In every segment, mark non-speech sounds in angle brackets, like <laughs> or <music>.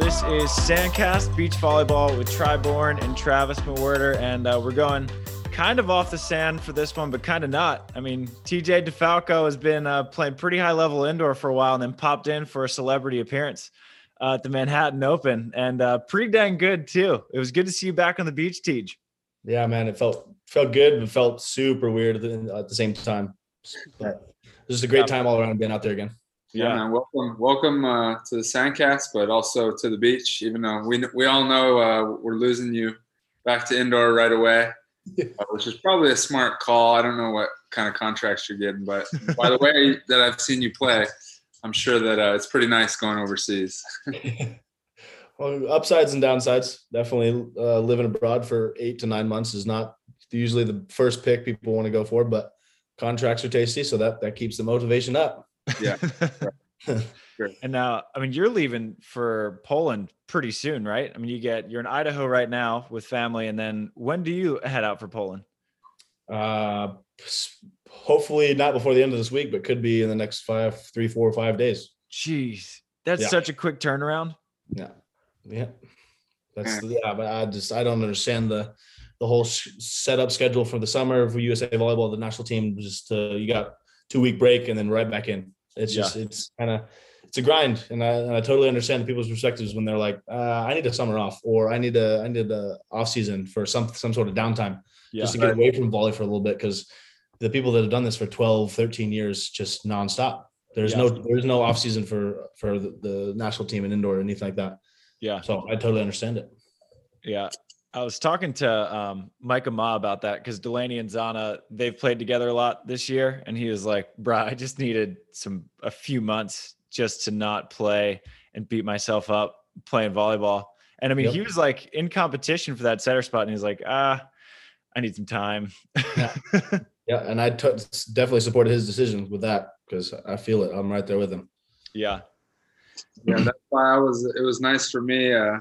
this is Sandcast Beach Volleyball with Tri Bourne and Travis Mewhirter, and uh, we're going kind of off the sand for this one, but kind of not. I mean, TJ DeFalco has been uh, playing pretty high level indoor for a while, and then popped in for a celebrity appearance uh, at the Manhattan Open, and uh, pretty dang good too. It was good to see you back on the beach, TJ. Yeah, man, it felt felt good, but felt super weird at the, at the same time. But this is a great time all around being out there again. Yeah, yeah. Welcome, welcome uh, to the Sandcast, but also to the beach. Even though we we all know uh, we're losing you back to indoor right away, uh, which is probably a smart call. I don't know what kind of contracts you're getting, but by the way <laughs> that I've seen you play, I'm sure that uh, it's pretty nice going overseas. <laughs> well, upsides and downsides. Definitely uh, living abroad for eight to nine months is not usually the first pick people want to go for, but contracts are tasty, so that that keeps the motivation up. Yeah. <laughs> And now, I mean, you're leaving for Poland pretty soon, right? I mean, you get you're in Idaho right now with family, and then when do you head out for Poland? Uh, hopefully not before the end of this week, but could be in the next five, three, four, five days. Jeez, that's yeah. such a quick turnaround. Yeah, yeah, that's yeah. But I just I don't understand the the whole setup schedule for the summer for USA volleyball, the national team. Just uh, you got two week break and then right back in. It's just it's kind of it's a grind, and I, and I totally understand the people's perspectives when they're like, uh, I need a summer off, or I need a I need a off season for some some sort of downtime, yeah, just to get away from volley for a little bit because the people that have done this for 12, 13 years just nonstop. There's yeah. no there's no off season for for the, the national team and indoor or anything like that. Yeah. So I totally understand it. Yeah. I was talking to um, Micah Ma about that because Delaney and Zana they've played together a lot this year, and he was like, "Bruh, I just needed some a few months just to not play and beat myself up playing volleyball." And I mean, yep. he was like in competition for that center spot, and he's like, "Ah, I need some time." yeah, <laughs> yeah and I t- definitely supported his decision with that because I feel it. I'm right there with him. Yeah, yeah. That's why I was. It was nice for me. Uh,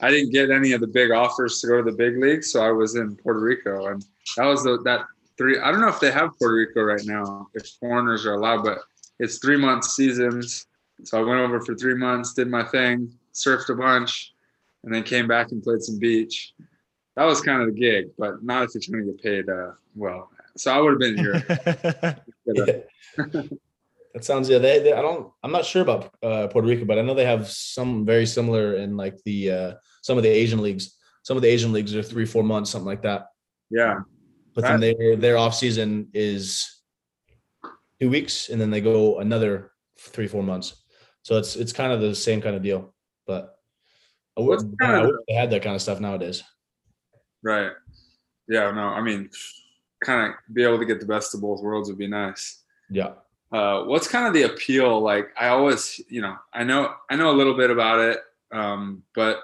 I didn't get any of the big offers to go to the big league, so I was in Puerto Rico, and that was the that three. I don't know if they have Puerto Rico right now, if foreigners are allowed, but it's three month seasons. So I went over for three months, did my thing, surfed a bunch, and then came back and played some beach. That was kind of the gig, but not if you're trying to get paid uh, well. So I would have been here. <laughs> <laughs> That sounds yeah. They, they, I don't. I'm not sure about uh, Puerto Rico, but I know they have some very similar in like the uh, some of the Asian leagues. Some of the Asian leagues are three, four months, something like that. Yeah. But that, then their their off season is two weeks, and then they go another three, four months. So it's it's kind of the same kind of deal. But I wish, I wish they had that kind of stuff nowadays. Right. Yeah. No. I mean, kind of be able to get the best of both worlds would be nice. Yeah uh, what's kind of the appeal? Like I always, you know, I know I know a little bit about it, um, but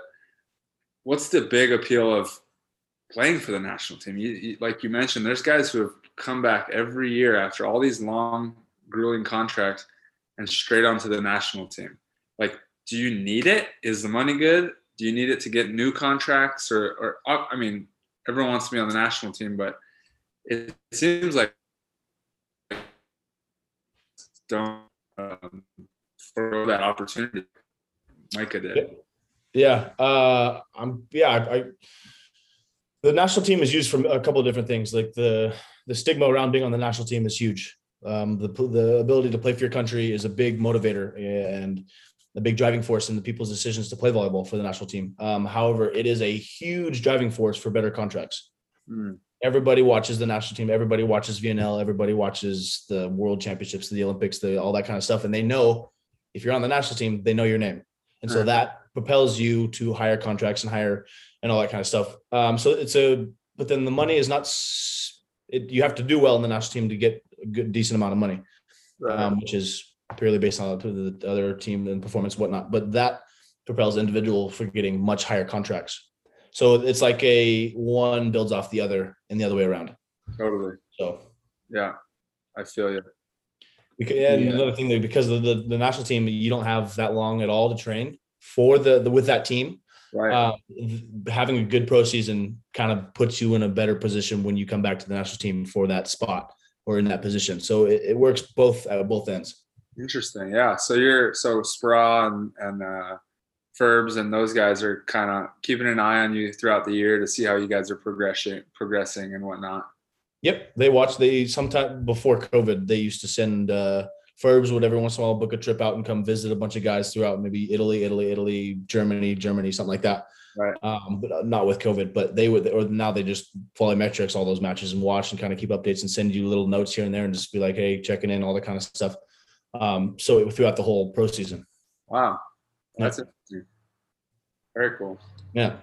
what's the big appeal of playing for the national team? You, you, like you mentioned, there's guys who have come back every year after all these long, grueling contracts and straight onto the national team. Like, do you need it? Is the money good? Do you need it to get new contracts? Or, or I mean, everyone wants to be on the national team, but it seems like don't um, throw that opportunity. Micah did. Yeah, uh, I'm. Yeah, I, I, The national team is used for a couple of different things. Like the the stigma around being on the national team is huge. Um, the the ability to play for your country is a big motivator and a big driving force in the people's decisions to play volleyball for the national team. Um, however, it is a huge driving force for better contracts. Mm everybody watches the national team, everybody watches VNL, everybody watches the world championships, the Olympics, the all that kind of stuff. And they know if you're on the national team, they know your name. And so that propels you to higher contracts and higher and all that kind of stuff. Um, so it's a, but then the money is not, it, you have to do well in the national team to get a good, decent amount of money, right. um, which is purely based on the other team and performance, whatnot. But that propels individual for getting much higher contracts. So it's like a one builds off the other and the other way around. Totally. So yeah, I feel you. Because, and yeah. another thing, because of the, the national team, you don't have that long at all to train for the, the with that team. Right. Uh, having a good pro season kind of puts you in a better position when you come back to the national team for that spot or in that position. So it, it works both at both ends. Interesting. Yeah. So you're so Speraw and, and uh, Ferbs and those guys are kind of keeping an eye on you throughout the year to see how you guys are progressing, progressing and whatnot. Yep, they watch. They sometime before COVID, they used to send uh, Ferbs would every once in a while book a trip out and come visit a bunch of guys throughout maybe Italy, Italy, Italy, Germany, Germany, something like that. Right. Um, but uh, not with COVID. But they would, or now they just follow metrics all those matches and watch and kind of keep updates and send you little notes here and there and just be like, hey, checking in, all that kind of stuff. Um, so throughout the whole pro season. Wow, that's yeah. Interesting. Very cool. Yeah,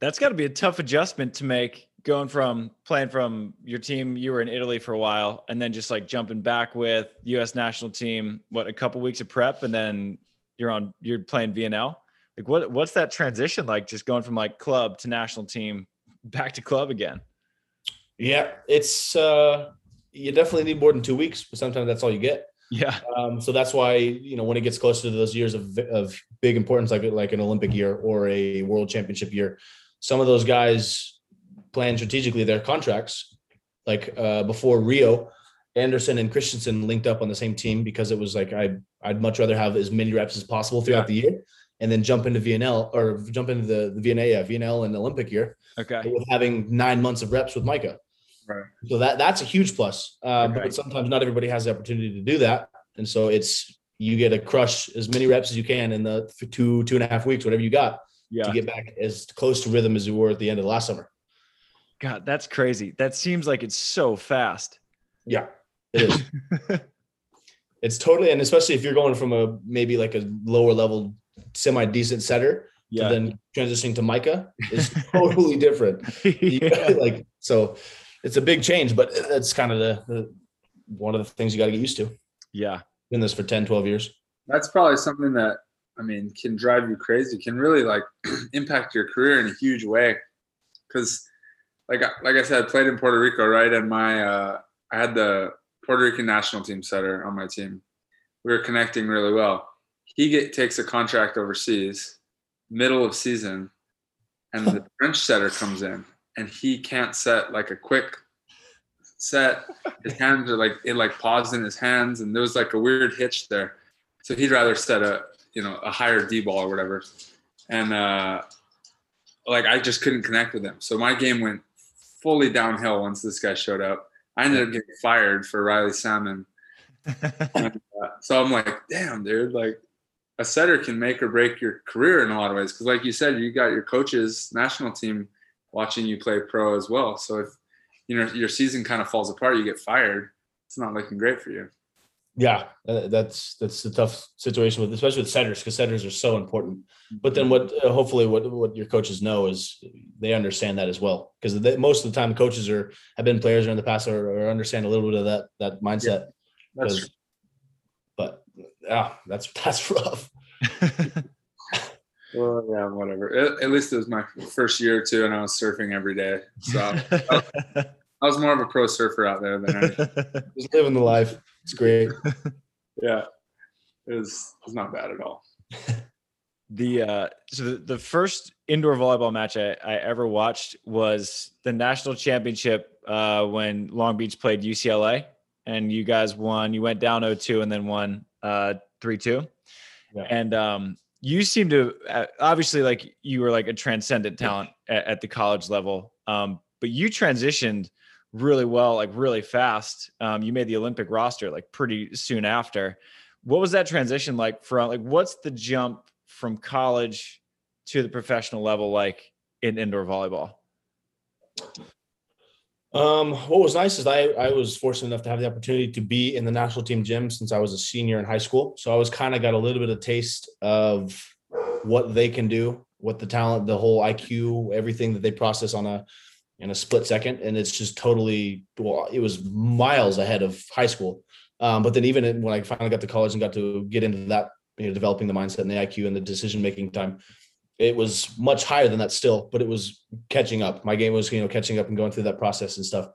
that's got to be a tough adjustment to make going from playing from your team you were in italy for a while and then just like jumping back with us national team what a couple weeks of prep and then you're on you're playing vnl like what what's that transition like just going from like club to national team back to club again yeah it's uh you definitely need more than two weeks but sometimes that's all you get yeah um so that's why you know when it gets closer to those years of of big importance like like an olympic year or a world championship year some of those guys plan strategically their contracts. Like uh, before Rio, Anderson and Christenson linked up on the same team because it was like I I'd much rather have as many reps as possible throughout yeah. the year, and then jump into VNL or jump into the the VNA, yeah, VNL and Olympic year. Okay. With having nine months of reps with Micah. Right. So that that's a huge plus. Uh, okay. But sometimes not everybody has the opportunity to do that, and so it's you get to crush as many reps as you can in the two two and a half weeks, whatever you got, yeah. to get back as close to rhythm as you were at the end of last summer. God, that's crazy. That seems like it's so fast. Yeah, it is. <laughs> it's totally, and especially if you're going from a maybe like a lower level, semi decent setter, yeah. then transitioning to Micah is totally different. <laughs> yeah. like so, it's a big change, but that's kind of the, the one of the things you got to get used to. Yeah, been this for 10, 12 years. That's probably something that I mean can drive you crazy. Can really like <clears throat> impact your career in a huge way because like like I said, I played in Puerto Rico, right? And my uh, I had the Puerto Rican national team setter on my team. We were connecting really well. He get, takes a contract overseas, middle of season, and the <laughs> French setter comes in, and he can't set like a quick set. His <laughs> hands are like it like paused in his hands, and there was like a weird hitch there. So he'd rather set a you know a higher D ball or whatever, and uh, like I just couldn't connect with him. So my game went fully downhill once this guy showed up. I ended up getting fired for Riley Salmon. <laughs> and, uh, so I'm like, damn, dude, like a setter can make or break your career in a lot of ways. Cause like you said, you got your coaches, national team watching you play pro as well. So if you know your season kind of falls apart, you get fired. It's not looking great for you. Yeah, uh, that's that's a tough situation with especially with setters because setters are so important. But then what uh, hopefully what what your coaches know is they understand that as well because most of the time coaches are have been players in the past or, or understand a little bit of that that mindset. Yeah, that's but yeah, that's <laughs> that's rough. <laughs> well, yeah, whatever. At, at, least it was my first year or two, and I was surfing every day. So I, <laughs> I was more of a pro surfer out there than I <laughs> just living the life. It's great. <laughs> yeah, it was it was not bad at all. The uh, so the, the first indoor volleyball match I, I ever watched was the national championship uh, when Long Beach played UCLA, and you guys won. You went down 0-2 and then won uh, 3-2. Yeah. And um, you seem to uh, obviously like you were like a transcendent talent at, at the college level, um, but you transitioned really well, like really fast. Um, you made the Olympic roster like pretty soon after. What was that transition like from like what's the jump from college to the professional level like in indoor volleyball? Um, what was nice is I, I was fortunate enough to have the opportunity to be in the national team gym since I was a senior in high school. So I was kind of got a little bit of taste of what they can do, what the talent, the whole IQ, everything that they process on a in a split second, and it's just totally well. It was miles ahead of high school. Um, but then even when I finally got to college and got to get into that, you know, developing the mindset and the IQ and the decision making time, it was much higher than that still. But it was catching up. My game was you know catching up and going through that process and stuff.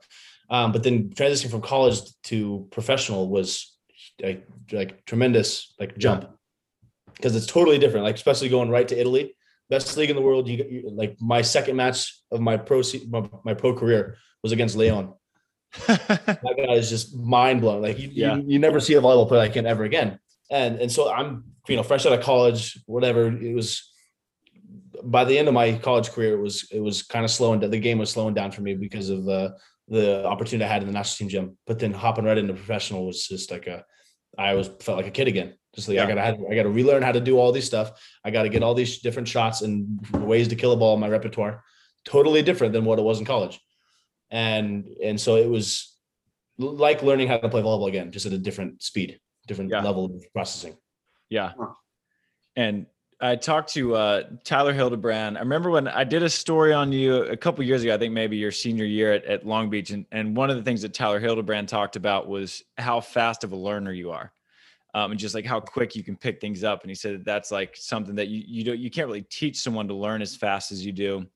Um, but then transitioning from college to professional was like, like tremendous like jump because it's totally different. Like especially going right to Italy best league in the world. You, you like my second match of my pro my, my pro career was against Leon. <laughs> that guy is just mind blown. Like you, yeah. you, you, never see a volleyball player like him ever again. And and so I'm you know fresh out of college, whatever. It was by the end of my college career, it was it was kind of slowing. Down. The game was slowing down for me because of the the opportunity I had in the national team gym. But then hopping right into professional was just like a, I was felt like a kid again. Just like yeah. I gotta I gotta relearn how to do all these stuff. I gotta get all these different shots and ways to kill a ball in my repertoire. Totally different than what it was in college. And and so it was like learning how to play volleyball again, just at a different speed, different yeah. level of processing. Yeah. And I talked to uh, Tyler Hildebrand. I remember when I did a story on you a couple years ago, I think maybe your senior year at, at Long Beach. And, and one of the things that Tyler Hildebrand talked about was how fast of a learner you are. Um, and just like how quick you can pick things up. And he said that that's like something that you you don't you can't really teach someone to learn as fast as you do.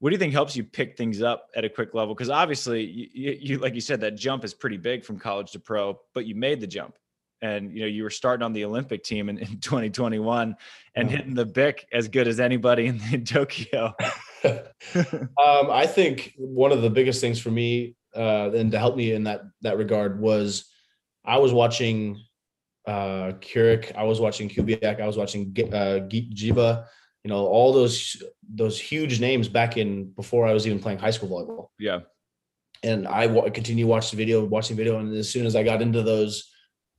What do you think helps you pick things up at a quick level? Because obviously, you, you like you said that jump is pretty big from college to pro, but you made the jump and you know you were starting on the olympic team in, in <laughs> 2021 and hitting the bic as good as anybody in, in tokyo <laughs> <laughs> um, i think one of the biggest things for me uh, and to help me in that that regard was i was watching uh Kurek, I was watching Kubiak, I was watching uh Giba, you know, all those those huge names back in before I was even playing high school volleyball. Yeah. And I w- continue watching video, watching video, and as soon as I got into those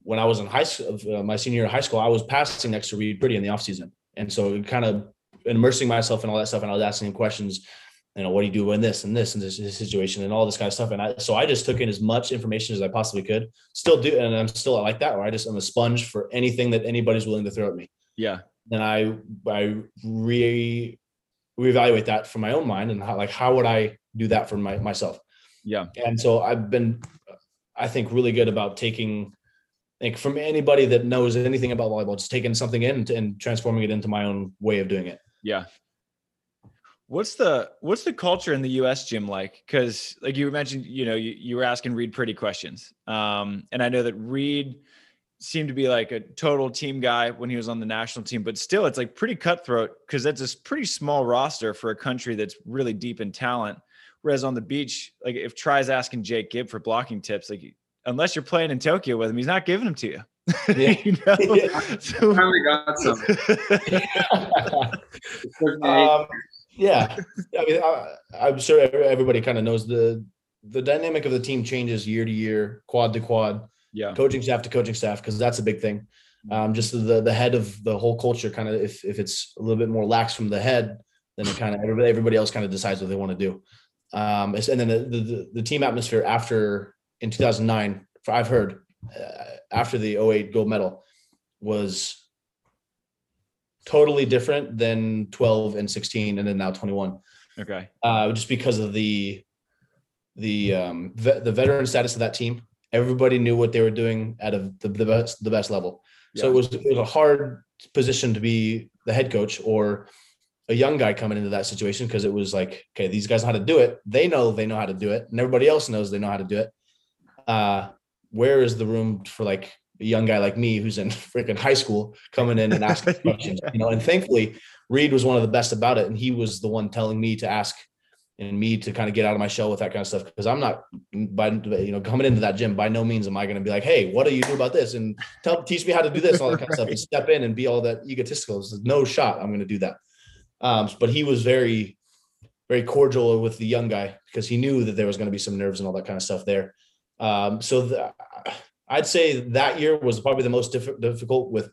when I was in high school, uh, my senior year of high school, I was passing next to Reid Priddy in the off season. And so kind of immersing myself in all that stuff. And I was asking him questions, you know, what do you do in this and this and this, this situation and all this kind of stuff. And I, so I just took in as much information as I possibly could still do. And I'm still like that, where I just, I'm a sponge for anything that anybody's willing to throw at me. Yeah. And I, I re reevaluate that for my own mind and how, like, how would I do that for my, myself? Yeah. And so I've been, I think really good about taking think from anybody that knows anything about volleyball, just taking something in and, and transforming it into my own way of doing it. Yeah. What's the what's the culture in the U.S. gym like? Because like you mentioned, you know, you, you were asking Reid Priddy questions, um, and I know that Reid seemed to be like a total team guy when he was on the national team, but still, it's like pretty cutthroat because that's a pretty small roster for a country that's really deep in talent. Whereas on the beach, like if Tri's asking Jake Gibb for blocking tips, like unless you're playing in Tokyo with him, he's not giving them to you. <laughs> Yeah. you know? <laughs> yeah. So, finally got some. <laughs> um, yeah, I mean, I, I'm sure everybody kind of knows the the dynamic of the team changes year to year, quad to quad, yeah, coaching staff to coaching staff, because that's a big thing. Mm-hmm. Um, just the the head of the whole culture, kind of if if it's a little bit more lax from the head, then it kind of everybody everybody else kind of decides what they want to do. Um, and then the, the the team atmosphere after in 2009, I've heard uh, after the 08 gold medal was totally different than 12 and 16 and then now 21. Okay. Uh, just because of the the um, ve- the veteran status of that team, everybody knew what they were doing at a, the, the best the best level. Yeah. So it was it was a hard position to be the head coach or a young guy coming into that situation because it was like, okay, these guys know how to do it. They know they know how to do it, and everybody else knows they know how to do it uh, where is the room for like a young guy like me who's in <laughs> freaking high school coming in and asking <laughs> questions, you know? And thankfully, Reid was one of the best about it, and he was the one telling me to ask and me to kind of get out of my shell with that kind of stuff because I'm not by you know coming into that gym by no means am I going to be like hey what do you do about this? and tell teach me how to do this all that kind of stuff and step in and be all that egotistical. There's no shot I'm going to do that. Um, but he was very very cordial with the young guy because he knew that there was going to be some nerves and all that kind of stuff there um, so the, I'd say that year was probably the most diff- difficult with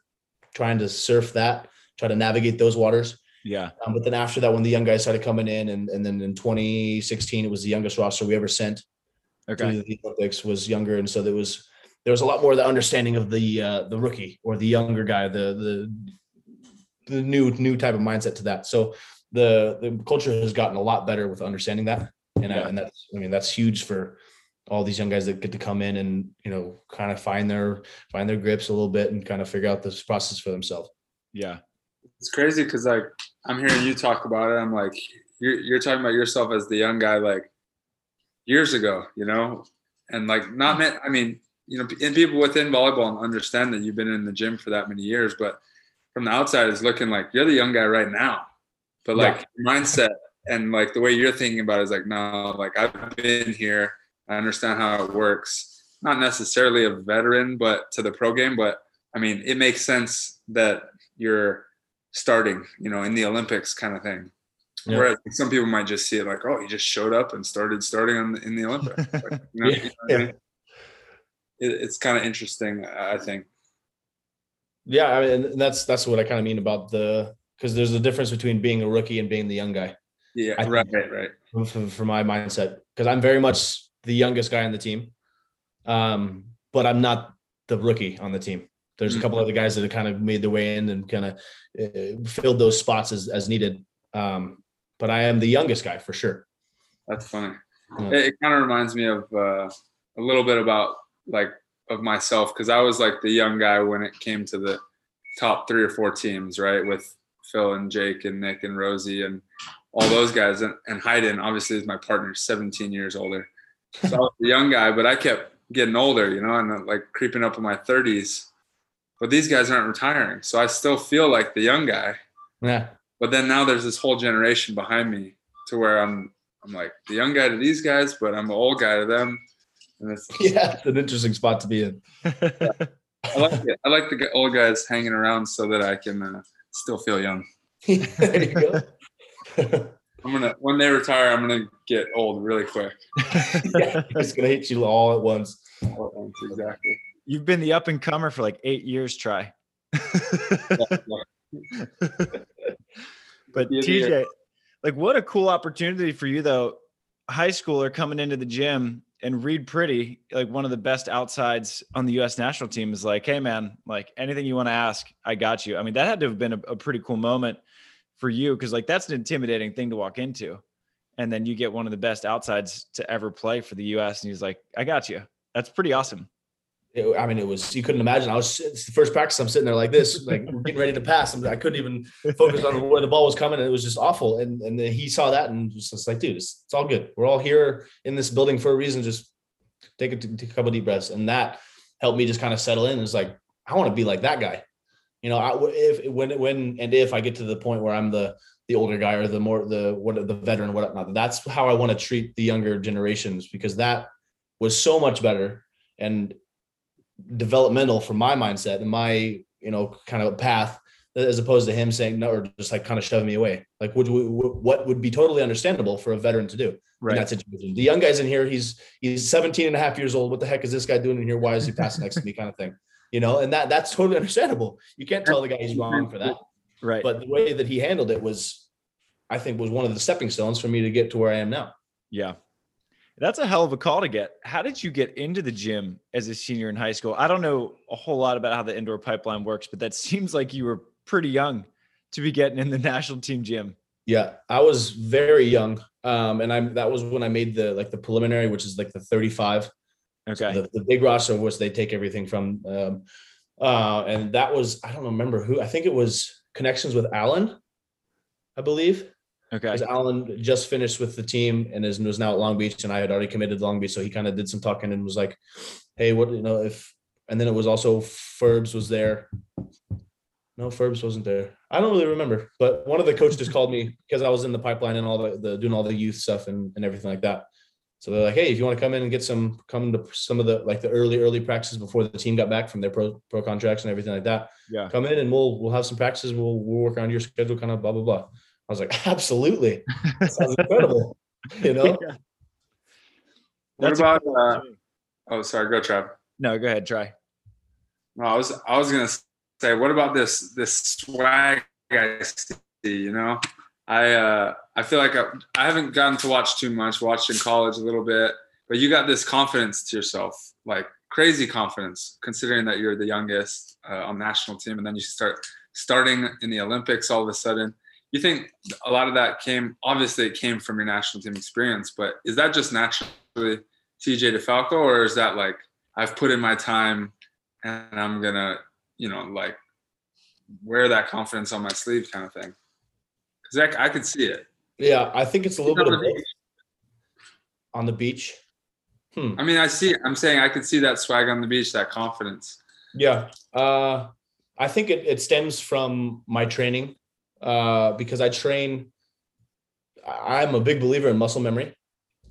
trying to surf that, try to navigate those waters. Yeah. Um, but then after that, when the young guys started coming in, and, and then in 2016, it was the youngest roster we ever sent okay. the Olympics was younger, and so there was there was a lot more of the understanding of the uh, the rookie or the younger guy, the the the new new type of mindset to that. So the the culture has gotten a lot better with understanding that, and yeah. I, and that's I mean that's huge for all these young guys that get to come in and you know kind of find their find their grips a little bit and kind of figure out this process for themselves. Yeah. It's crazy because like i'm hearing you talk about it. I'm like you're, you're talking about yourself as the young guy like years ago you know? And like not meant i mean you know and people within volleyball understand that you've been in the gym for that many years but from the outside it's looking like you're the young guy right now. But like yeah. mindset and like the way you're thinking about it is like no like i've been here I understand how it works. Not necessarily a veteran, but to the pro game. But I mean, it makes sense that you're starting, you know, in the Olympics kind of thing. Yeah. Whereas some people might just see it like, oh, he just showed up and started starting on the, in the Olympics. Like, you <laughs> know, Yeah, you know I mean? It, it's kind of interesting, I think. Yeah, I mean, and that's that's what I kind of mean about the because there's a difference between being a rookie and being the young guy Yeah, I right, think- right, right. for, for, for my mindset because I'm very much the youngest guy on the team, um, but I'm not the rookie on the team. There's a Mhm. couple other guys that have kind of made their way in and kind of uh, filled those spots as as needed. Um, but I am the youngest guy for sure. That's funny. Yeah. It, it kind of reminds me of uh, a little bit about like of myself because I was like the young guy when it came to the top three or four teams, right? With Phil and Jake and Nick and Rosie and all those guys, and, and Hyden obviously is my partner, 17 years older. So I was a young guy, but I kept getting older, you know, and uh, like creeping up in my 30s. But these guys aren't retiring, so I still feel like the young guy Yeah, but then now there's this whole generation behind me to where I'm I'm like the young guy to these guys, but I'm the old guy to them. And it's <laughs> yeah, it's an interesting spot to be in. <laughs> I like it. I like the old guys hanging around so that I can uh, still feel young. <laughs> there you go. I'm gonna when they retire, I'm gonna get old really quick. <laughs> yeah, it's gonna hit you all at once. Exactly. You've been the up and comer for like eight years, Tri. <laughs> But Yeah, yeah. TJ, like what a cool opportunity for you though. High schooler coming into the gym and Reid Priddy, like one of the best outsides on the US national team, is like, hey man, like anything you want to ask, I got you. I mean, that had to have been a, a pretty cool moment for you because like that's an intimidating thing to walk into. And then you get one of the best outsides to ever play for the US, and he's like, I got you. That's pretty awesome. It- I mean, it was you couldn't imagine. I was it's the first practice. I'm sitting there like this, like <laughs> getting ready to pass. I'm, I couldn't even focus on where the ball was coming, and it was just awful. And and he saw that and was just like, dude, it's, it's all good. We're all here in this building for a reason. Just take a, take a couple deep breaths, and that helped me just kind of settle in. It's like I want to be like that guy. You know, I, if when when and if I get to the point where I'm the the older guy or the more the what the veteran whatnot, that's how I want to treat the younger generations because that was so much better and developmental for my mindset and my you know kind of path as opposed to him saying no or just like kind of shoving me away. Like would we, what would be totally understandable for a veteran to do in that situation. The young guy's in here he's he's 17 and a half years old. What the heck is this guy doing in here? Why is he passing next to me kind of thing you know and that that's totally understandable you can't tell the guy he's wrong for that Right. but the way that he handled it was i think was one of the stepping stones for me to get to where i am now Yeah. That's a hell of a call to get. How did you get into the gym as a senior in high school? I don't know a whole lot about how the indoor pipeline works, but that seems like you were pretty young to be getting in the <laughs> national team gym. Yeah, I was very young, um, and I'm that was when I made the like the preliminary, which is like the 35. Okay. The, the big roster, which they take everything from, um, uh, and that was I don't remember who. I think it was connections with Alan, I believe, Okay. because Alan just finished with the team and is was now at Long Beach, and I had already committed to Long Beach, so he kind of did some talking and was like, "Hey, what you know if?" And then it was also Ferbs was there. No, Ferbs wasn't there. I don't really remember, but one of the coaches called me because I was in the pipeline and all the, the doing all the youth stuff and, and everything like that. So they're like, hey, if you want to come in and get some, come to some of the like the early early practices before the team got back from their pro pro contracts and everything like that. Yeah. Come in and we'll we'll have some practices. We'll we'll work on your schedule, kind of blah blah blah. I was like, <laughs> absolutely, that sounds <laughs> incredible. You know, What That's a about? cool Uh, oh, sorry. Go, Trav. no, go ahead. Tri. No, I was I was gonna say, what about this this swag I see? You know, I uh, I feel like I, I haven't gotten to watch too much. Watched in college a little bit, but you got this confidence to yourself, like crazy confidence, considering that you're the youngest uh, on national team, and then you start starting in the Olympics all of a sudden. You think a lot of that came? Obviously, it came from your national team experience, but is that just naturally TJ DeFalco, or is that like I've put in my time and I'm gonna, you know, like wear that confidence on my sleeve kind of thing. Cause I, I could see it. yeah, I think it's a little bit of On the both. on the beach. Hmm. I mean, I see, I'm saying I could see that swag on the beach, that confidence. Yeah. Uh, I think it, it stems from my training uh, because I train. I'm a big believer in muscle memory,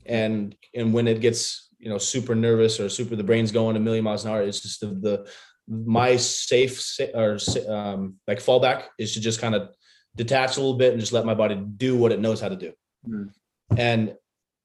and and when it gets you know super nervous or super the brain's going a million miles an hour, it's just the, the my safe sa- or um, like fallback is to just kind of detach a little bit and just let my body do what it knows how to do. Mm. And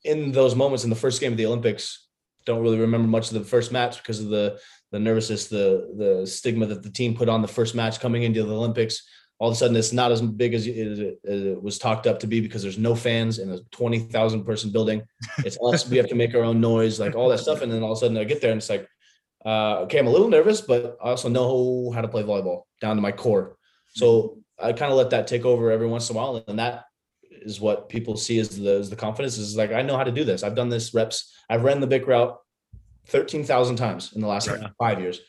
in those moments in the first game of the Olympics, don't really remember much of the first match because of the the nervousness, the the stigma that the team put on the first match coming into the Olympics. All of a sudden, it's not as big as it, as it was talked up to be because there's no fans in a twenty thousand person building. It's us. we have to make our own noise, like all that stuff. And then all of a sudden, I get there and it's like, uh, okay, I'm a little nervous, but I also know how to play volleyball down to my core. So I kind of let that take over every once in a while, and that is what people see as the as the confidence is like I know how to do this. I've done this reps. I've ran the big route thirteen thousand times in the last Yeah. five years.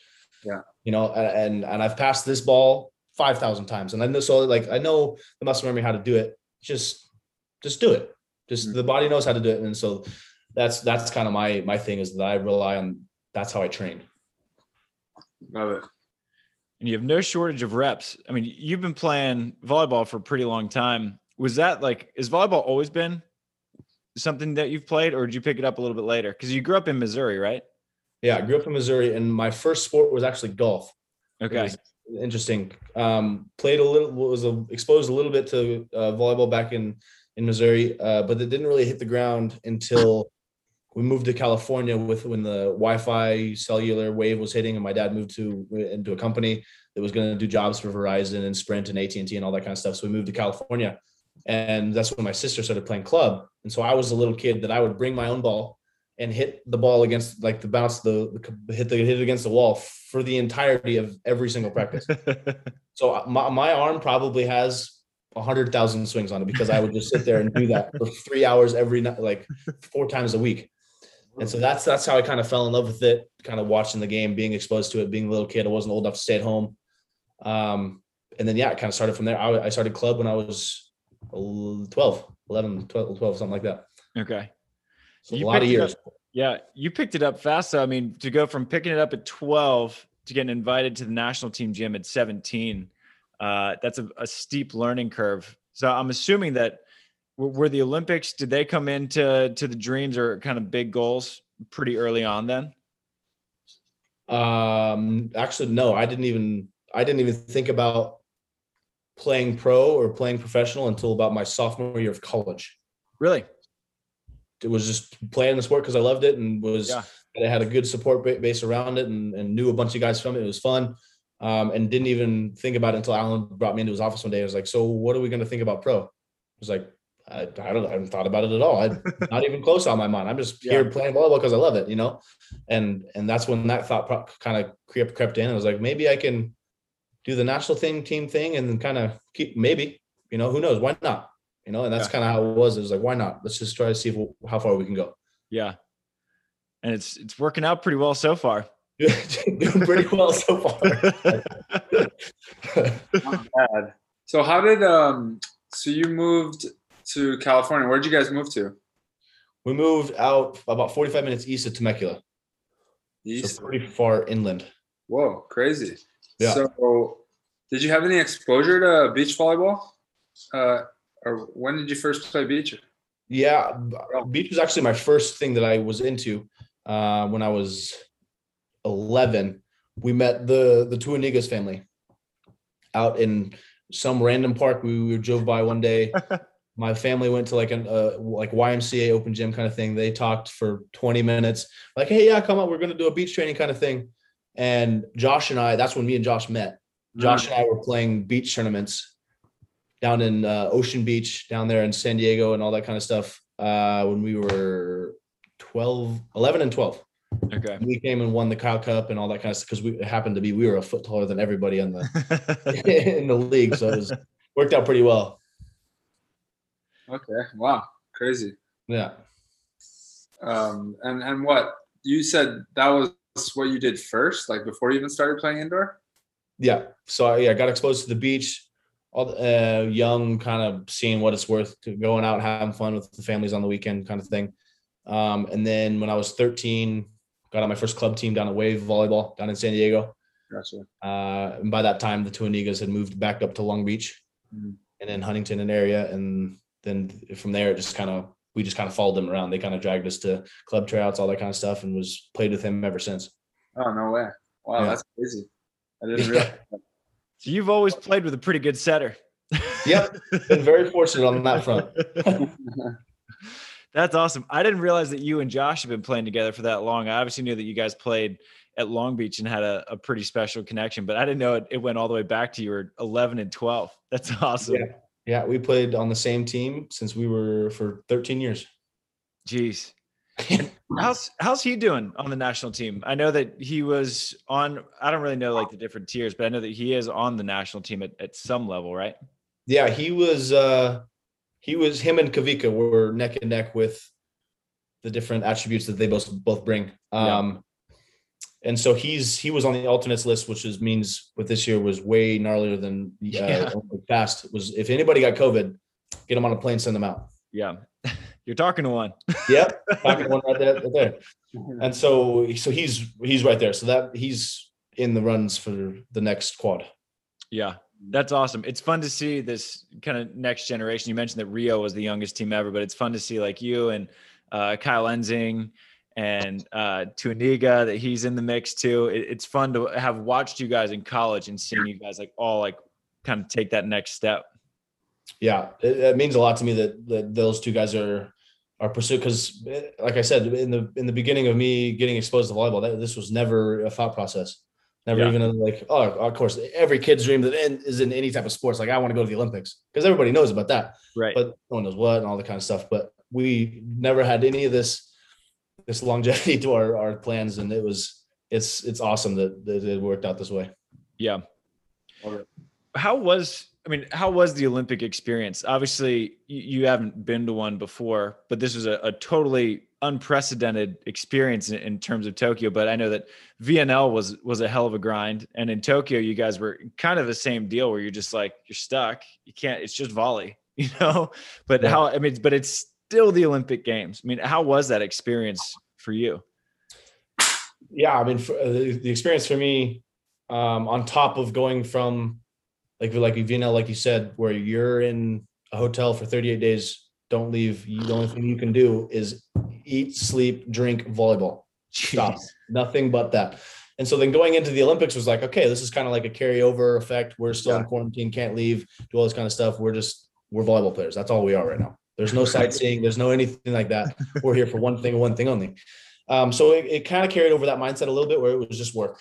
Yeah. you know, and and I've passed this ball five thousand times, and I know so like I know the muscle memory how to do it. Just just do it. Just Mhm. the body knows how to do it, and so that's that's kind of my my thing is that I rely on. That's how I train. Love it. And you have no shortage of reps. I mean, you've been playing volleyball for a pretty long time. Was that like, is volleyball always been something that you've played, or did you pick it up a little bit later? Because you grew up in Missouri, right? Yeah, I grew up in Missouri, and my first sport was actually golf. Okay. interesting. Um, played a little, was a, exposed a little bit to uh, volleyball back in in Missouri, uh, but it didn't really hit the ground until we moved to California with when the Wi-Fi cellular wave was hitting, and my dad moved to into a company that was going to do jobs for Verizon and Sprint and AT and T and all that kind of stuff. So we moved to California, and that's when my sister started playing club. And so I was a little kid that I would bring my own ball and hit the ball against like the bounce the, the hit the hit it against the wall for the entirety of every single practice. <laughs> So uh, my, my arm probably has a hundred thousand swings on it because I would just sit there and do that for three hours every night, like four times a week. And so that's that's how I kind of fell in love with it, kind of watching the game, being exposed to it, being a little kid. I wasn't old enough to stay at home. Um, and then yeah, it kind of started from there. I, I started club when I was 12, 11, 12, 12 something like that. okay. So You a lot of years. Yeah, you picked it up fast. So I mean, to go from picking it up at 12 to getting invited to the national team gym at 17, uh, that's a, a steep learning curve. So I'm assuming that were, were the Olympics, did they come into to the dreams or kind of big goals pretty early on then? Um, actually, no, I didn't even I didn't even think about playing pro or playing professional until about my sophomore year of college. Really? It was just playing the sport because I loved it and was Yeah. I had a good support base around it and, and knew a bunch of guys from it. It was fun. Um, and didn't even think about it until Alan brought me into his office one day. I was like, "So, what are we going to think about pro?" I was like, "I, I don't, I haven't thought about it at all. I'm <laughs> not even close on my mind. I'm just here playing volleyball because I love it, you know." And and that's when that thought pro- kind of crept crept in. I was like, maybe I can do the national thing, team thing, and then kind of keep maybe, you know, who knows? Why not? You know, and that's Yeah. kind of how it was. It was like, why not? Let's just try to see if, how far we can go. Yeah. And it's it's working out pretty well so far. <laughs> Doing pretty well so far. <laughs> Not bad. So how did um so you moved to California? Where'd you guys move to? we moved out about 45 minutes east of Temecula, East. so pretty far inland. Whoa, crazy. Yeah. So did you have any exposure to beach volleyball? Uh or when did you first play beach? Yeah, beach was actually my first thing that I was into uh, when I was 11. We met the the Tuanigas family out in some random park. We, we drove by one day. <laughs> My family went to like an uh, like YMCA open gym kind of thing. They talked for 20 minutes, like, "Hey, yeah, come on, we're gonna do a beach training kind of thing." And Josh and I, that's when me and Josh met. Josh and I were playing beach tournaments down in uh, Ocean Beach, down there in San Diego, and all that kind of stuff. Uh, when we were 12, 11 and 12, Okay. we came and won the Kyle Cup and all that kind of stuff because we happened to be we were a foot taller than everybody on the <laughs> <laughs> in the league, so it was worked out pretty well. Okay. Wow. Crazy. Yeah, Um and and what you said that was what you did first, like before you even started playing indoor? yeah. So I, yeah, got exposed to the beach, all the, uh, young, kind of seeing what it's worth to going out having fun with the families on the weekend, kind of thing. Um, and then when I was 13, got on my first club team down at Wave Volleyball down in San Diego. Gotcha. Uh, and by that time, the Tuanigas had moved back up to Long Beach Mhm. and then Huntington and area. And then from there, it just kind of, we just kind of followed them around. They kind of dragged us to club tryouts, all that kind of stuff, and was played with him ever since. Oh no way. Wow, Yeah. that's crazy. I didn't realize that. <laughs> So you've always played with a pretty good setter. Yep, been very fortunate on that front. <laughs> That's awesome. I didn't realize that you and Josh have been playing together for that long. I obviously knew that you guys played at Long Beach and had a, a pretty special connection, but I didn't know it, it, went all the way back to you were 11 and 12. That's <laughs> awesome. Yeah. Yeah, we played on the same team since we were for 13 years. Jeez. <laughs> how's how's he doing on the national team? I know that he was on. I don't really know like the different tiers, but I know that he is on the national team at, at some level, right? Yeah, he was. uh He was. Him and Kawika were neck and neck with the different attributes that they both both bring. Um And so he's he was on the alternates list, which is means with this year was way gnarlier than uh, <laughs> yeah. fast. Was if anybody got COVID, get them on a plane, send them out. Yeah. <laughs> You're talking to one. <laughs> yep, talking to one right there, right there. And so, so he's he's right there. So that he's in the runs for the next quad. Yeah, that's awesome. It's fun to see this kind of next generation. You mentioned that Rio was the youngest team ever, but it's fun to see like you and uh, Kyle Ensing and uh, Tuaniga that he's in the mix too. It, it's fun to have watched you guys in college and seeing you guys like all like kind of take that next step yeah, it, it, means a lot to me that that those two guys are are pursued because, like I said in the in the beginning of me getting exposed to volleyball, that, this was never a thought process. Never yeah. even like, oh, of course, every kid's dream that is in any type of sports. Like, I want to go to the Olympics because everybody knows about that, right? But no one knows what and all the kind of stuff. But we never had any of this this longevity <laughs> to our our plans, and it was it's it's awesome that, that it worked out this way. Yeah. How was I mean, how was the Olympic experience? Obviously, you haven't been to one before, but this was a, a totally unprecedented experience in, in, terms of Tokyo. But I know that VNL was was a hell of a grind, and in Tokyo, you guys were kind of the same deal, where you're just like you're stuck. You can't. It's just volley, <laughs> you know. But yeah. how? I mean, but it's still the Olympic Games. I mean, how was that experience for you? Yeah, I mean, for, uh, the, the experience for me, um, on top of going from like like VNL, like you said, where you're in a hotel for 38 days, don't leave. You, the only thing you can do is eat, sleep, drink, volleyball. Stop. Nothing but that. And so then going into the Olympics was like, okay, this is kind of like a carryover effect. We're still yeah. in quarantine, can't leave, do all this kind of stuff. We're just we're volleyball players. That's all we are right now. There's no sightseeing. There's no anything like that. We're here for one thing, one thing only. Um, so it, it kind of carried over that mindset a little bit, where it was just work.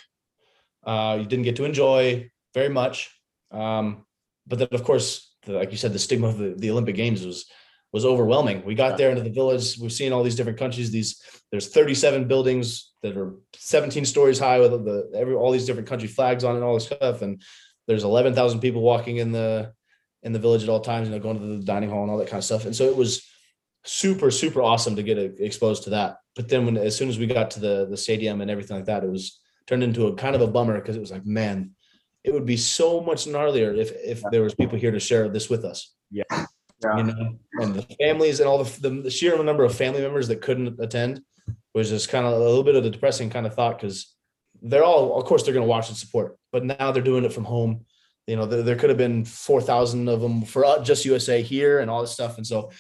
Uh, you didn't get to enjoy very much. Um, but then, of course, the, like you said, the stigma of the, the Olympic Games was was overwhelming. We got there into the village. We've seen all these different countries. These there's 37 buildings that are 17 stories high with the every all these different country flags on and all this stuff. And there's 11,000 people walking in the in the village at all times. You know, going to the dining hall and all that kind of stuff. And so it was super super awesome to get exposed to that. But then when as soon as we got to the the stadium and everything like that, it was turned into a kind of a bummer because it was like, man, it would be so much gnarlier if if there was people here to share this with us. Yeah. yeah. You know, and the families and all the, the, the sheer number of family members that couldn't attend was just kind of a little bit of the depressing kind of thought because they're all, of course, they're going to watch and support, but now they're doing it from home. You know, there, there could have been 4,000 of them for uh, just USA here and all this stuff. And so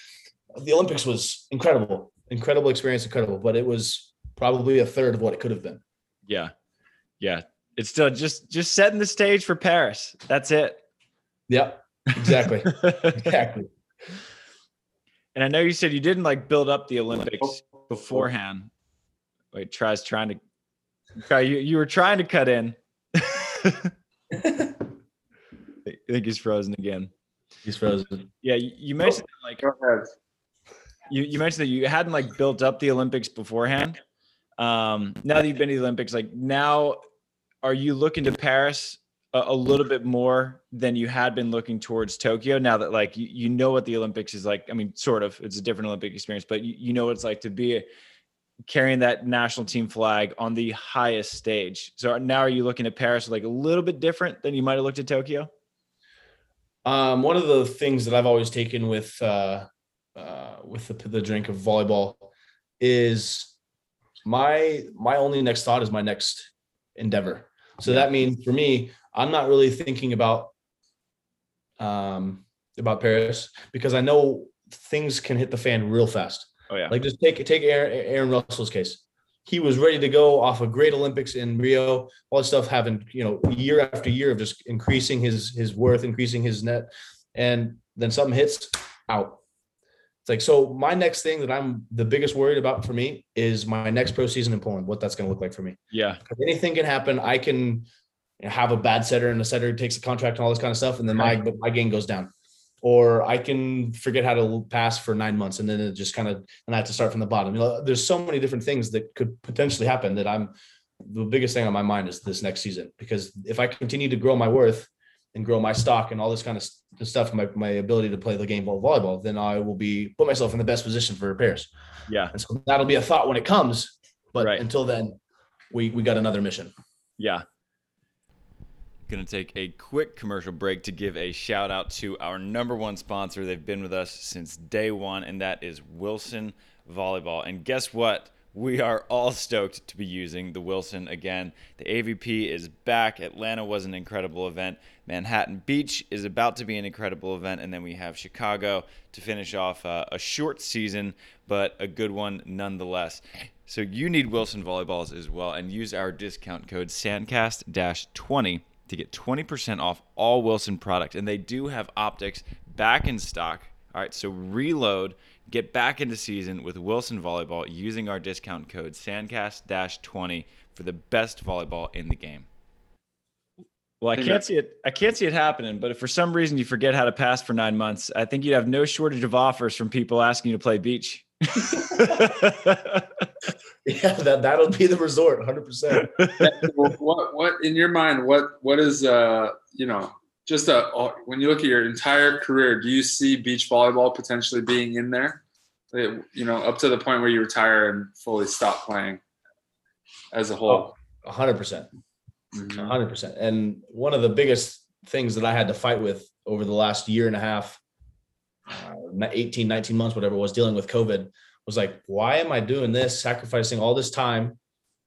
the Olympics was incredible, incredible experience, incredible, but it was probably a third of what it could have been. Yeah. Yeah it's still just just setting the stage for Paris. That's it. Yep. Exactly. <laughs> exactly. And I know you said you didn't like build up the Olympics oh, oh. beforehand. Wait, Tri's trying to Tri you you were trying to cut in. <laughs> I think he's frozen again. He's frozen. Yeah, you, you mentioned like you, you mentioned that you hadn't like built up the Olympics beforehand. Um, now that you've been to the Olympics, like now are you looking to Paris a, a, little bit more than you had been looking towards Tokyo? Now that like you, you, know what the Olympics is like. I mean, sort of. It's a different Olympic experience, but you, you know what it's like to be a, carrying that national team flag on the highest stage. So now are you looking at Paris like a little bit different than you might have looked at Tokyo? Um, one of the things that I've always taken with uh, uh, with the, the drink of volleyball is my my only next thought is my next endeavor. So that means for me, I'm not really thinking about um about Paris because I know things can hit the fan real fast. Oh yeah. Like just take take Aaron, Aaron Russell's case. He was ready to go off a great Olympics in Rio, all this stuff having, you know, year after year of just increasing his his worth, increasing his net and then something hits out. It's like so. My next thing that I'm the biggest worried about for me is my next pro season in Poland. What that's going to look like for me. Yeah. Anything can happen. I can have a bad setter and the setter takes a contract and all this kind of stuff, and then my my game goes down. Or I can forget how to pass for nine months and then it just kind of and I have to start from the bottom. You know, there's so many different things that could potentially happen that I'm the biggest thing on my mind is this next season because if I continue to grow my worth and grow my stock and all this kind of stuff, my, my ability to play the game of volleyball, then I will be put myself in the best position for repairs. Yeah. And so that'll be a thought when it comes. But Right. until then, we we got another mission. Yeah. Going to take a quick commercial break to give a shout out to our number one sponsor. They've been with us since day one, and that is Wilson Volleyball. And guess what? We are all stoked to be using the Wilson again. The AVP is back. Atlanta was an incredible event. Manhattan Beach is about to be an incredible event. And then we have Chicago to finish off uh, a short season, but a good one nonetheless. So you need Wilson volleyballs as well, and use our discount code Sandcast-20 to get 20% off all Wilson products. And they do have optics back in stock. All right, so reload, get back into season with Wilson volleyball using our discount code Sandcast-20 for the best volleyball in the game. Well, I can't see it. I can't see it happening. But if for some reason you forget how to pass for nine months, I think you'd have no shortage of offers from people asking you to play beach. <laughs> Yeah, that that'll be the resort, 100. percent what what in your mind what what is uh you know just a when you look at your entire career do you see beach volleyball potentially being in there you know up to the point where you retire and fully stop playing as a whole 100 percent. Mhm. hundred percent. And one of the biggest things that I had to fight with over the last year and a half, uh, 18, 19 months, whatever was dealing with COVID was like, why am I doing this, sacrificing all this time,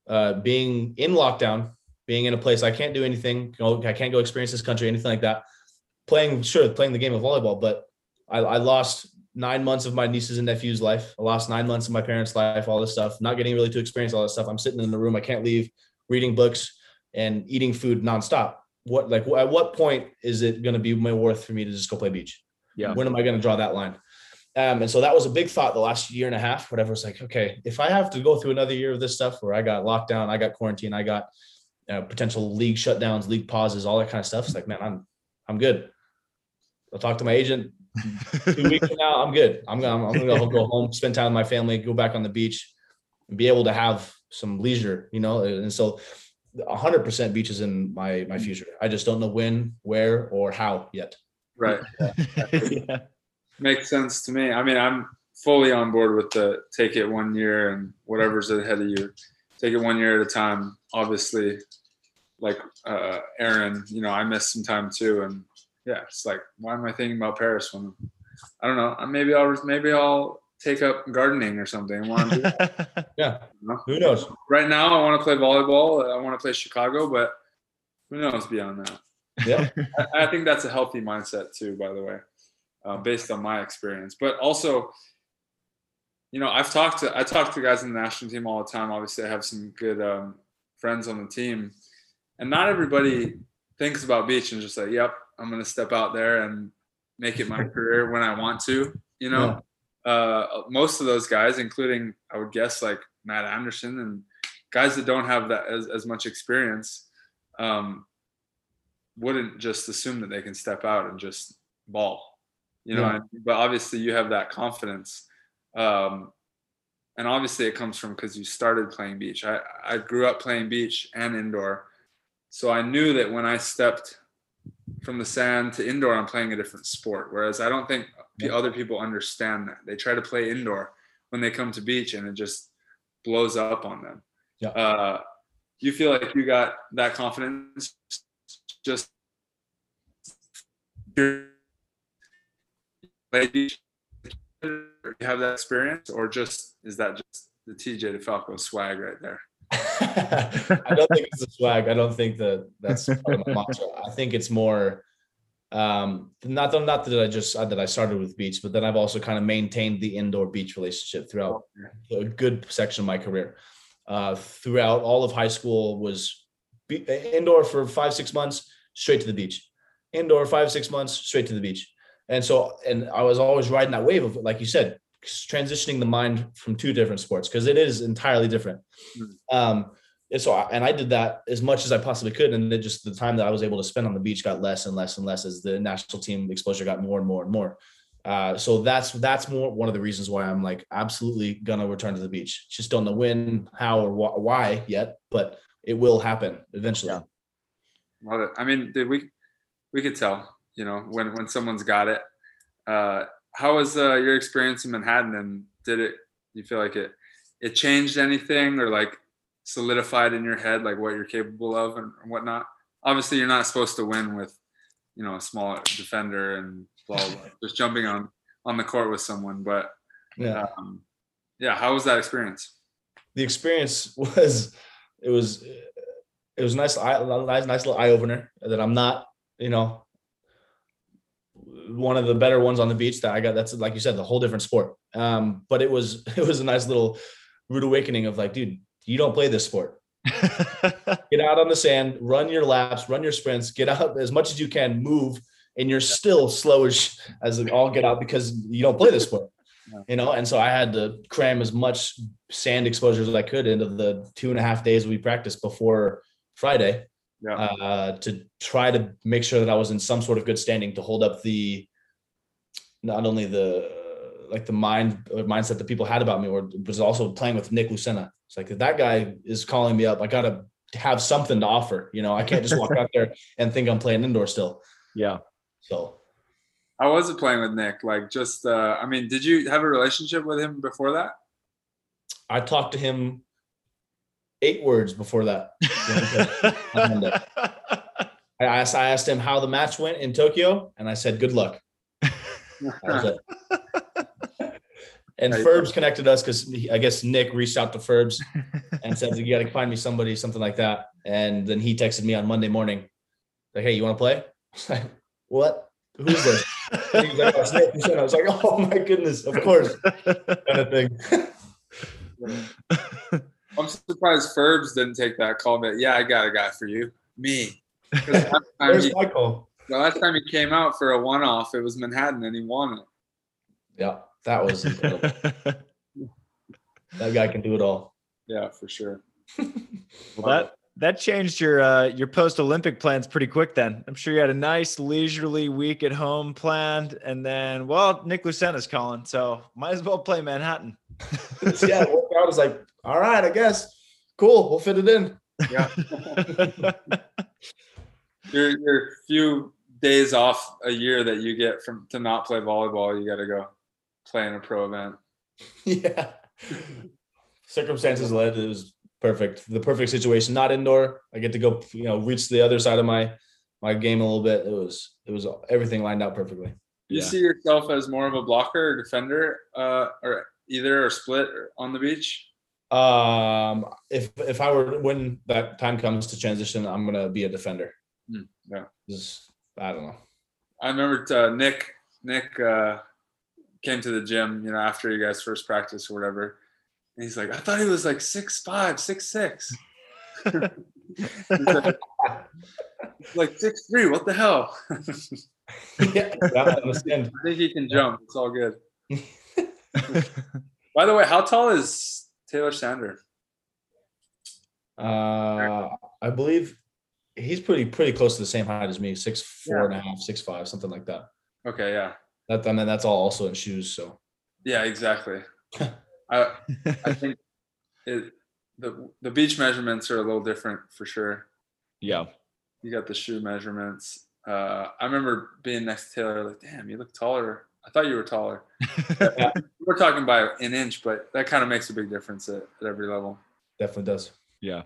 uh, being in lockdown, being in a place I can't do anything, I can't go experience this country, anything like that. Playing, sure, playing the game of volleyball, but I, I lost nine months of my nieces and nephews' life. I lost nine months of my parents' life, all this stuff, not getting really to experience all this stuff. I'm sitting in the room, I can't leave, reading books and eating food nonstop. What like at what point is it going to be my worth for me to just go play beach? Yeah. When am I going to draw that line? Um, and so that was a big thought the last year and a half, whatever. It's like, okay, if I have to go through another year of this stuff where I got locked down, I got quarantine, I got uh, potential league shutdowns, league pauses, all that kind of stuff. It's like, man, I'm I'm good. I'll talk to my agent <laughs> two weeks from now. I'm good. I'm gonna I'm gonna go <laughs> home, spend time with my family, go back on the beach, and be able to have some leisure, you know. And so, hundred percent beaches in my my future. I just don't know when, where, or how yet. Right. <laughs> Yeah. makes sense to me. I mean i'm fully on board with the take it one year and whatever's ahead of you. Take it one year at a time. Obviously like uh aaron you know i missed some time too. And yeah it's like why am i thinking about paris when i don't know maybe i'll maybe i'll take up gardening or something. While I'm doing Yeah, you know? who knows? right now i want to play volleyball. I want to play chicago but who knows beyond that Yeah, <laughs> I, I think that's a healthy mindset too, by the way, uh, based on my experience. But also, you know, I've talked to I talk to guys in the national team all the time. Obviously, I have some good um, friends on the team, and not everybody thinks about beach and just like, "Yep, I'm going to step out there and make it my <laughs> career when I want to." You know, uh, most of those guys, including I would guess like Matt Anderson and guys that don't have that as, as much experience. Um, wouldn't just assume that they can step out and just ball, you know. Yeah. and- But obviously, you have that confidence, um, and obviously, it comes from because you started playing beach. I I grew up playing beach and indoor, so I knew that when I stepped from the sand to indoor, I'm playing a different sport. Whereas I don't think the other people understand that. They try to play indoor when they come to beach, and it just blows up on them. Yeah. Uh, you feel like you got that confidence just you have that experience or just is that just the TJ DeFalco swag right there? <laughs> I don't think it's a swag. I don't think that that's part of my mantra. I think it's more um not not that I just that I started with beach, but then I've also kind of maintained the indoor beach relationship throughout a good section of my career. Uh throughout all of high school was be, indoor for five, six months, straight to the beach. Indoor five, six months, straight to the beach. And so, and I was always riding that wave of, like you said, transitioning the mind from two different sports because it is entirely different. Mhm. Um, and so, I, and I did that as much as I possibly could, and then just the time that I was able to spend on the beach got less and less and less as the national team exposure got more and more and more. Uh, so that's that's more one of the reasons why I'm like absolutely gonna return to the beach. Just don't know when, how, or wh- why yet, but it will happen eventually. Yeah. Love it. I mean, did we we could tell, you know, when when someone's got it. Uh, how was uh, your experience in Manhattan, and did it? You feel like it it changed anything, or like solidified in your head, like what you're capable of and, whatnot? Obviously, you're not supposed to win with, you know, a small defender and blah blah. blah just jumping on on the court with someone, but Yeah. um, yeah, how was that experience? the experience <laughs> was it was it was nice nice nice little eye opener that I'm not you know one of the better ones on the beach that I got. That's like you said the whole different sport. Um but it was <laughs> it was a nice little rude awakening of like dude you don't play this sport. <laughs> Get out on the sand run your laps run your sprints get out as much as you can move and you're still slow as as all get out because you don't play this sport <laughs> you know? And so i had to cram as much sand exposure as i could into the two and a half days we practiced before friday Yeah. uh, to try to make sure that i was in some sort of good standing to hold up the not only the like the mind or mindset that people had about me or was also playing with nick lucena it's like that guy is calling me up i gotta have something to offer you know i can't just walk out there <laughs> and think i'm playing indoor still yeah. so I wasn't playing with Nick? Like, just uh, I mean, did you have a relationship with him before that? i talked to him eight words before that <laughs> I asked, I asked him how the match went in Tokyo, and I said, "Good luck." That was it. And Ferbs connected us because I guess Nick reached out to Ferbs and said, "You got to find me somebody, something like that." And then he texted me on Monday morning, like, "Hey, you want to play?" <laughs> I was like, "What? Who's this?" And he like, "Oh, Nick." And I was like, "Oh my goodness, of course." Kind of thing. <laughs> I'm surprised Ferbs didn't take that call. But yeah, I got a guy for you, Me. The last, <laughs> time Where's he, Michael? the last time he came out for a one-off, it was Manhattan, and he won it. Yeah, that was incredible. <laughs> that guy can do it all. Yeah, for sure. Well, that that changed your uh, your post Olympic plans pretty quick. Then I'm sure you had a nice leisurely week at home planned, and then well, Nick Lucena's calling, so might as well play Manhattan. yeah, it worked out. I was like, all right, I guess. Cool, we'll fit it in. Yeah. <laughs> your your few days off a year that you get from to not play volleyball, you got to go play in a pro event. <laughs> Yeah. Circumstances led. It was perfect. The perfect situation. Not indoor. I get to go, you know, reach the other side of my my game a little bit. It was it was everything lined out perfectly. Do you Yeah. see yourself as more of a blocker or defender, uh, or either or split on the beach? Um, if if I were when that time comes to transition, I'm gonna be a defender. Hmm, yeah. Just I don't know. I remember uh, Nick Nick uh, came to the gym, you know, after you guys first practice or whatever. And he's like, I thought he was like six five, six six. <laughs> He's like, like six three. What the hell? <laughs> yeah, I understand. I think he can jump. It's all good. <laughs> By the way, how tall is Taylor Sander? Uh, I believe he's pretty pretty close to the same height as me, six four and a half, six five, something like that. Okay, yeah, That and then that's all also in shoes. So yeah, exactly. I I <laughs> think it, the the beach measurements are a little different for sure. yeah. You got the shoe measurements. Uh, I remember being next to Taylor, like, damn, you look taller. I thought you were taller. <laughs> We're talking by an inch, but that kind of makes a big difference at, at every level. definitely does. yeah.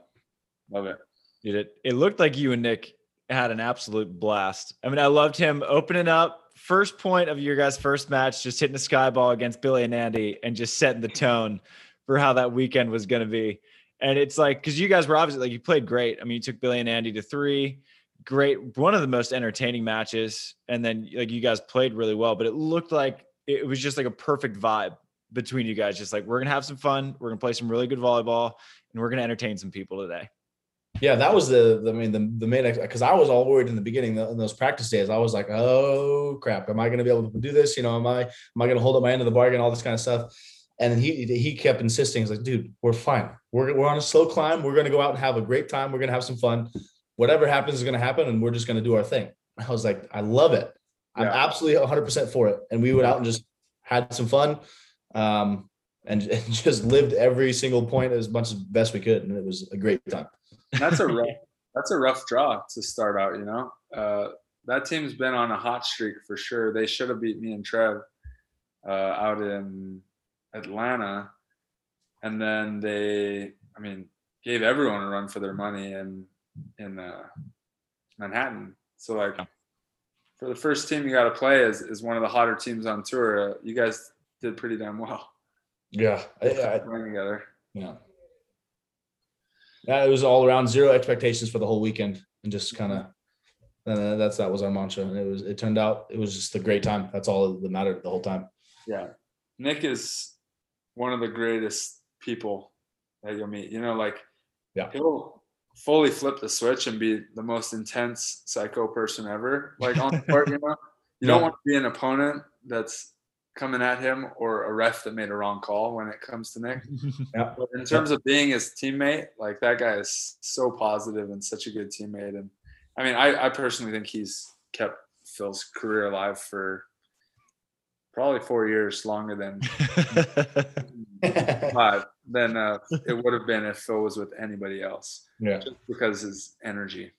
Love it. It, it looked like you and Nick had an absolute blast. I mean, I loved him opening up first point of your guys' first match, just hitting the sky ball against Billy and Andy and just setting the tone for how that weekend was going to be. And it's like, because you guys were obviously like, you played great. I mean, you took Billy and Andy to three, great, one of the most entertaining matches. And then like you guys played really well, but it looked like it was just like a perfect vibe between you guys. Just like, we're going to have some fun. We're going to play some really good volleyball and we're going to entertain some people today. Yeah, that was the, the I mean the the main because I was all worried in the beginning in those practice days. I was like, oh crap, am I going to be able to do this? You know, am I am I going to hold up my end of the bargain? All this kind of stuff. And he he kept insisting, he's like, dude, we're fine. We're we're on a slow climb. We're going to go out and have a great time. We're going to have some fun. Whatever happens is going to happen, and we're just going to do our thing. I was like, I love it. I'm Yeah. absolutely 100 percent for it. And we went out and just had some fun. Um, and, <laughs> and just lived every single point as much as best we could, and it was a great time. That's a <laughs> rough, that's a rough draw to start out. You know, uh, that team's been on a hot streak for sure. They should have beat me and Trev uh, out in Atlanta, and then they, I mean, gave everyone a run for their money in in uh, Manhattan. So like, Yeah. for the first team you got to play is is one of the hotter teams on tour. Uh, you guys did pretty damn well Yeah, I, I, playing together. yeah. Yeah, it was all around zero expectations for the whole weekend, and just kind of. Uh, that's that was our mantra, and it was. It turned out it was just a great time. That's all that mattered the whole time. Yeah. Nick is one of the greatest people that you'll meet. You know, like Yeah. he'll fully flip the switch and be the most intense psycho person ever. Like on the court, you know. You don't want to be an opponent that's coming at him or a ref that made a wrong call when it comes to Nick. <laughs> Yeah, But in terms of being his teammate, like that guy is so positive and such a good teammate. And I mean, I, I personally think he's kept Phil's career alive for probably four years longer than <laughs> five than uh, it would have been if Phil was with anybody else, yeah, just because his energy.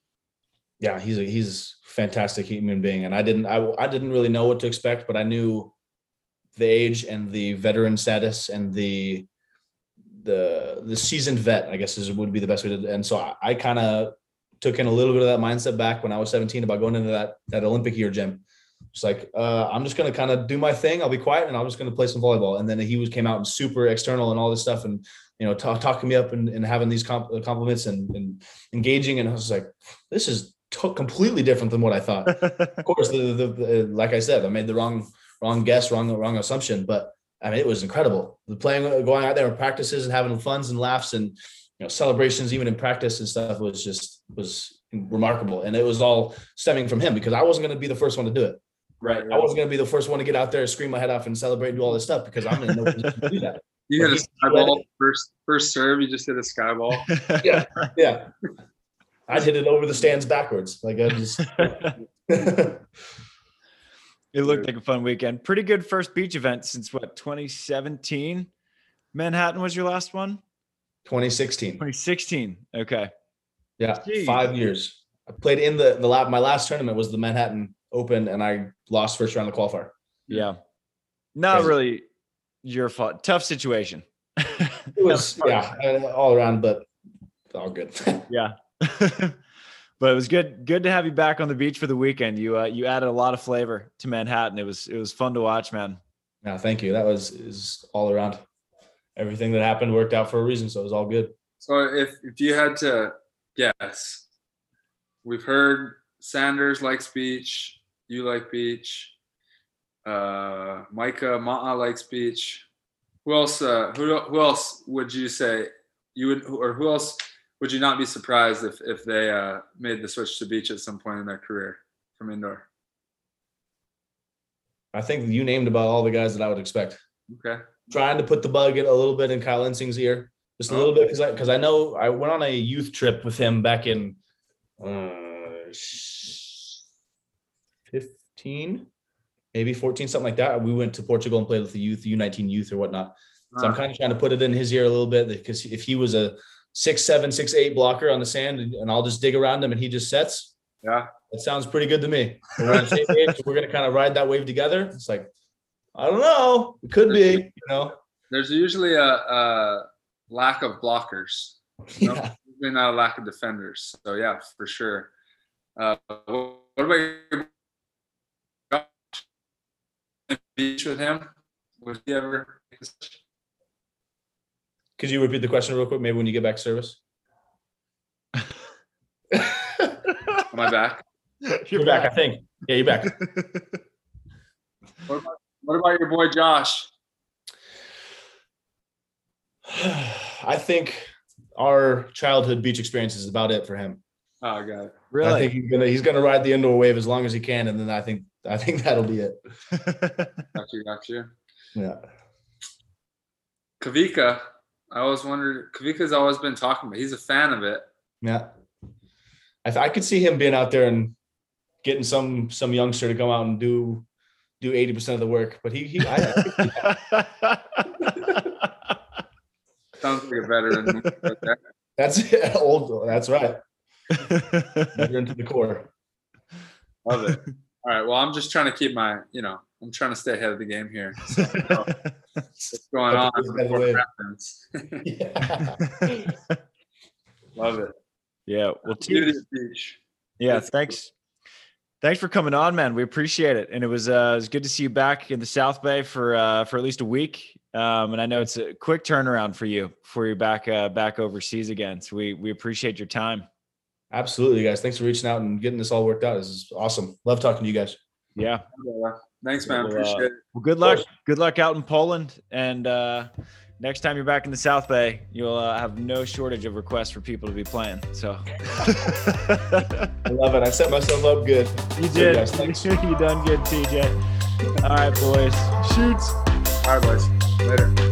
yeah. He's a he's a fantastic human being, and I didn't I I didn't really know what to expect, but I knew the age and the veteran status and the the the seasoned vet, I guess is would be the best way to. And so I, I kind of took in a little bit of that mindset back when I was 17 about going into that that Olympic year gym. It's like uh, I'm just gonna kind of do my thing. I'll be quiet and I'm just gonna play some volleyball. And then he was came out and super external and all this stuff and you know talk, talking me up and, and having these comp- compliments and, and engaging. And I was like, this is to- completely different than what I thought <laughs> of course, the, the, the like I said, I made the wrong wrong guess, wrong wrong assumption, but I mean it was incredible. The playing, going out there in practices and having funs and laughs and you know celebrations, even in practice and stuff, was just was remarkable. And it was all stemming from him because I wasn't going to be the first one to do it. Right. I wasn't going to be the first one to get out there, scream my head off, and celebrate and do all this stuff because I'm in no position to do that. <laughs> You hit a He- sky ball first first serve. You just hit a skyball. <laughs> Yeah. Yeah, I'd hit it over the stands backwards. Like I just. <laughs> It looked like a fun weekend. Pretty good first beach event since what 2017. Manhattan was your last one. 2016. 2016. Okay. Yeah, Jeez. five years. I played in the the lab. My last tournament was the Manhattan Open, and I lost first round of the qualifier. Yeah. Not Crazy. really your fault. Tough situation. <laughs> It was yeah, uh, all around, but all good. <laughs> yeah. <laughs> but it was good good to have you back on the beach for the weekend. You uh, you added a lot of flavor to Manhattan. It was it was fun to watch, man. yeah, thank you. That was is all around. Everything that happened worked out for a reason, so it was all good. So if if you had to guess, we've heard Sanders likes beach. You like beach. Uh, Micah Ma'a likes beach. Who else? Uh, who who else would you say you would, or who else would you not be surprised if if they uh, made the switch to beach at some point in their career from indoor? I think you named about all the guys that I would expect. Okay. Trying to put the bug in a little bit in Kyle Ensing's ear, just a little bit because I because I know I went on a youth trip with him back in uh, fifteen, maybe fourteen, something like that. We went to Portugal and played with the youth, U nineteen youth or whatnot. So I'm Uh, kind of trying to put it in his ear a little bit because if he was a six, seven, six, eight blocker on the sand and and I'll just dig around him and he just sets, yeah. it sounds pretty good to me. We're on the page. <laughs> We're gonna kind of ride that wave together. It's like, I don't know, it could be, you know. There's usually a, a lack of blockers. No, Yeah. usually not a lack of defenders. So yeah, for sure. Uh, what about your beach with him? Would he ever? Could you repeat the question real quick? Maybe when you get back to service. <laughs> Am I back? You're back, I think. Yeah, you're back. What about, what about your boy Josh? <sighs> I think our childhood beach experience is about it for him. Oh, I got it. Really? I think he's gonna he's gonna ride the indoor wave as long as he can, and then I think I think <laughs> that'll be it. Got you. Got you. Yeah. Kawika. I always wondered. Kawika's always been talking about. He's a fan of it. Yeah. I, th- I could see him being out there and getting some some youngster to come out and do do 80% of the work. But he he I, <laughs> Sounds like a veteran. <laughs> that's <laughs> old that's right. Veteran to the core. Love it. All right. Well, I'm just trying to keep my, you know, I'm trying to stay ahead of the game here. <laughs> So, what's going on? That's a good before way. Yeah. <laughs> Love it. yeah. Well, T- of the beach. yeah. That's Thanks. Thanks for coming on, man. We appreciate it, and it was uh, it was good to see you back in the South Bay for uh, for at least a week. Um, and I know it's a quick turnaround for you before you're back uh, back overseas again. So we we appreciate your time. Absolutely, guys. Thanks for reaching out and getting this all worked out. This is awesome. Love talking to you guys. Yeah. Thanks, man. Well, uh, Appreciate it. Well, good luck. Good luck out in Poland. And uh, next time you're back in the South Bay, you'll uh, have no shortage of requests for people to be playing. So <laughs> I love it. I set myself up good. you So, did. guys, thanks. <laughs> you done good, TJ. All right, boys. Shoots. All right, boys. Later.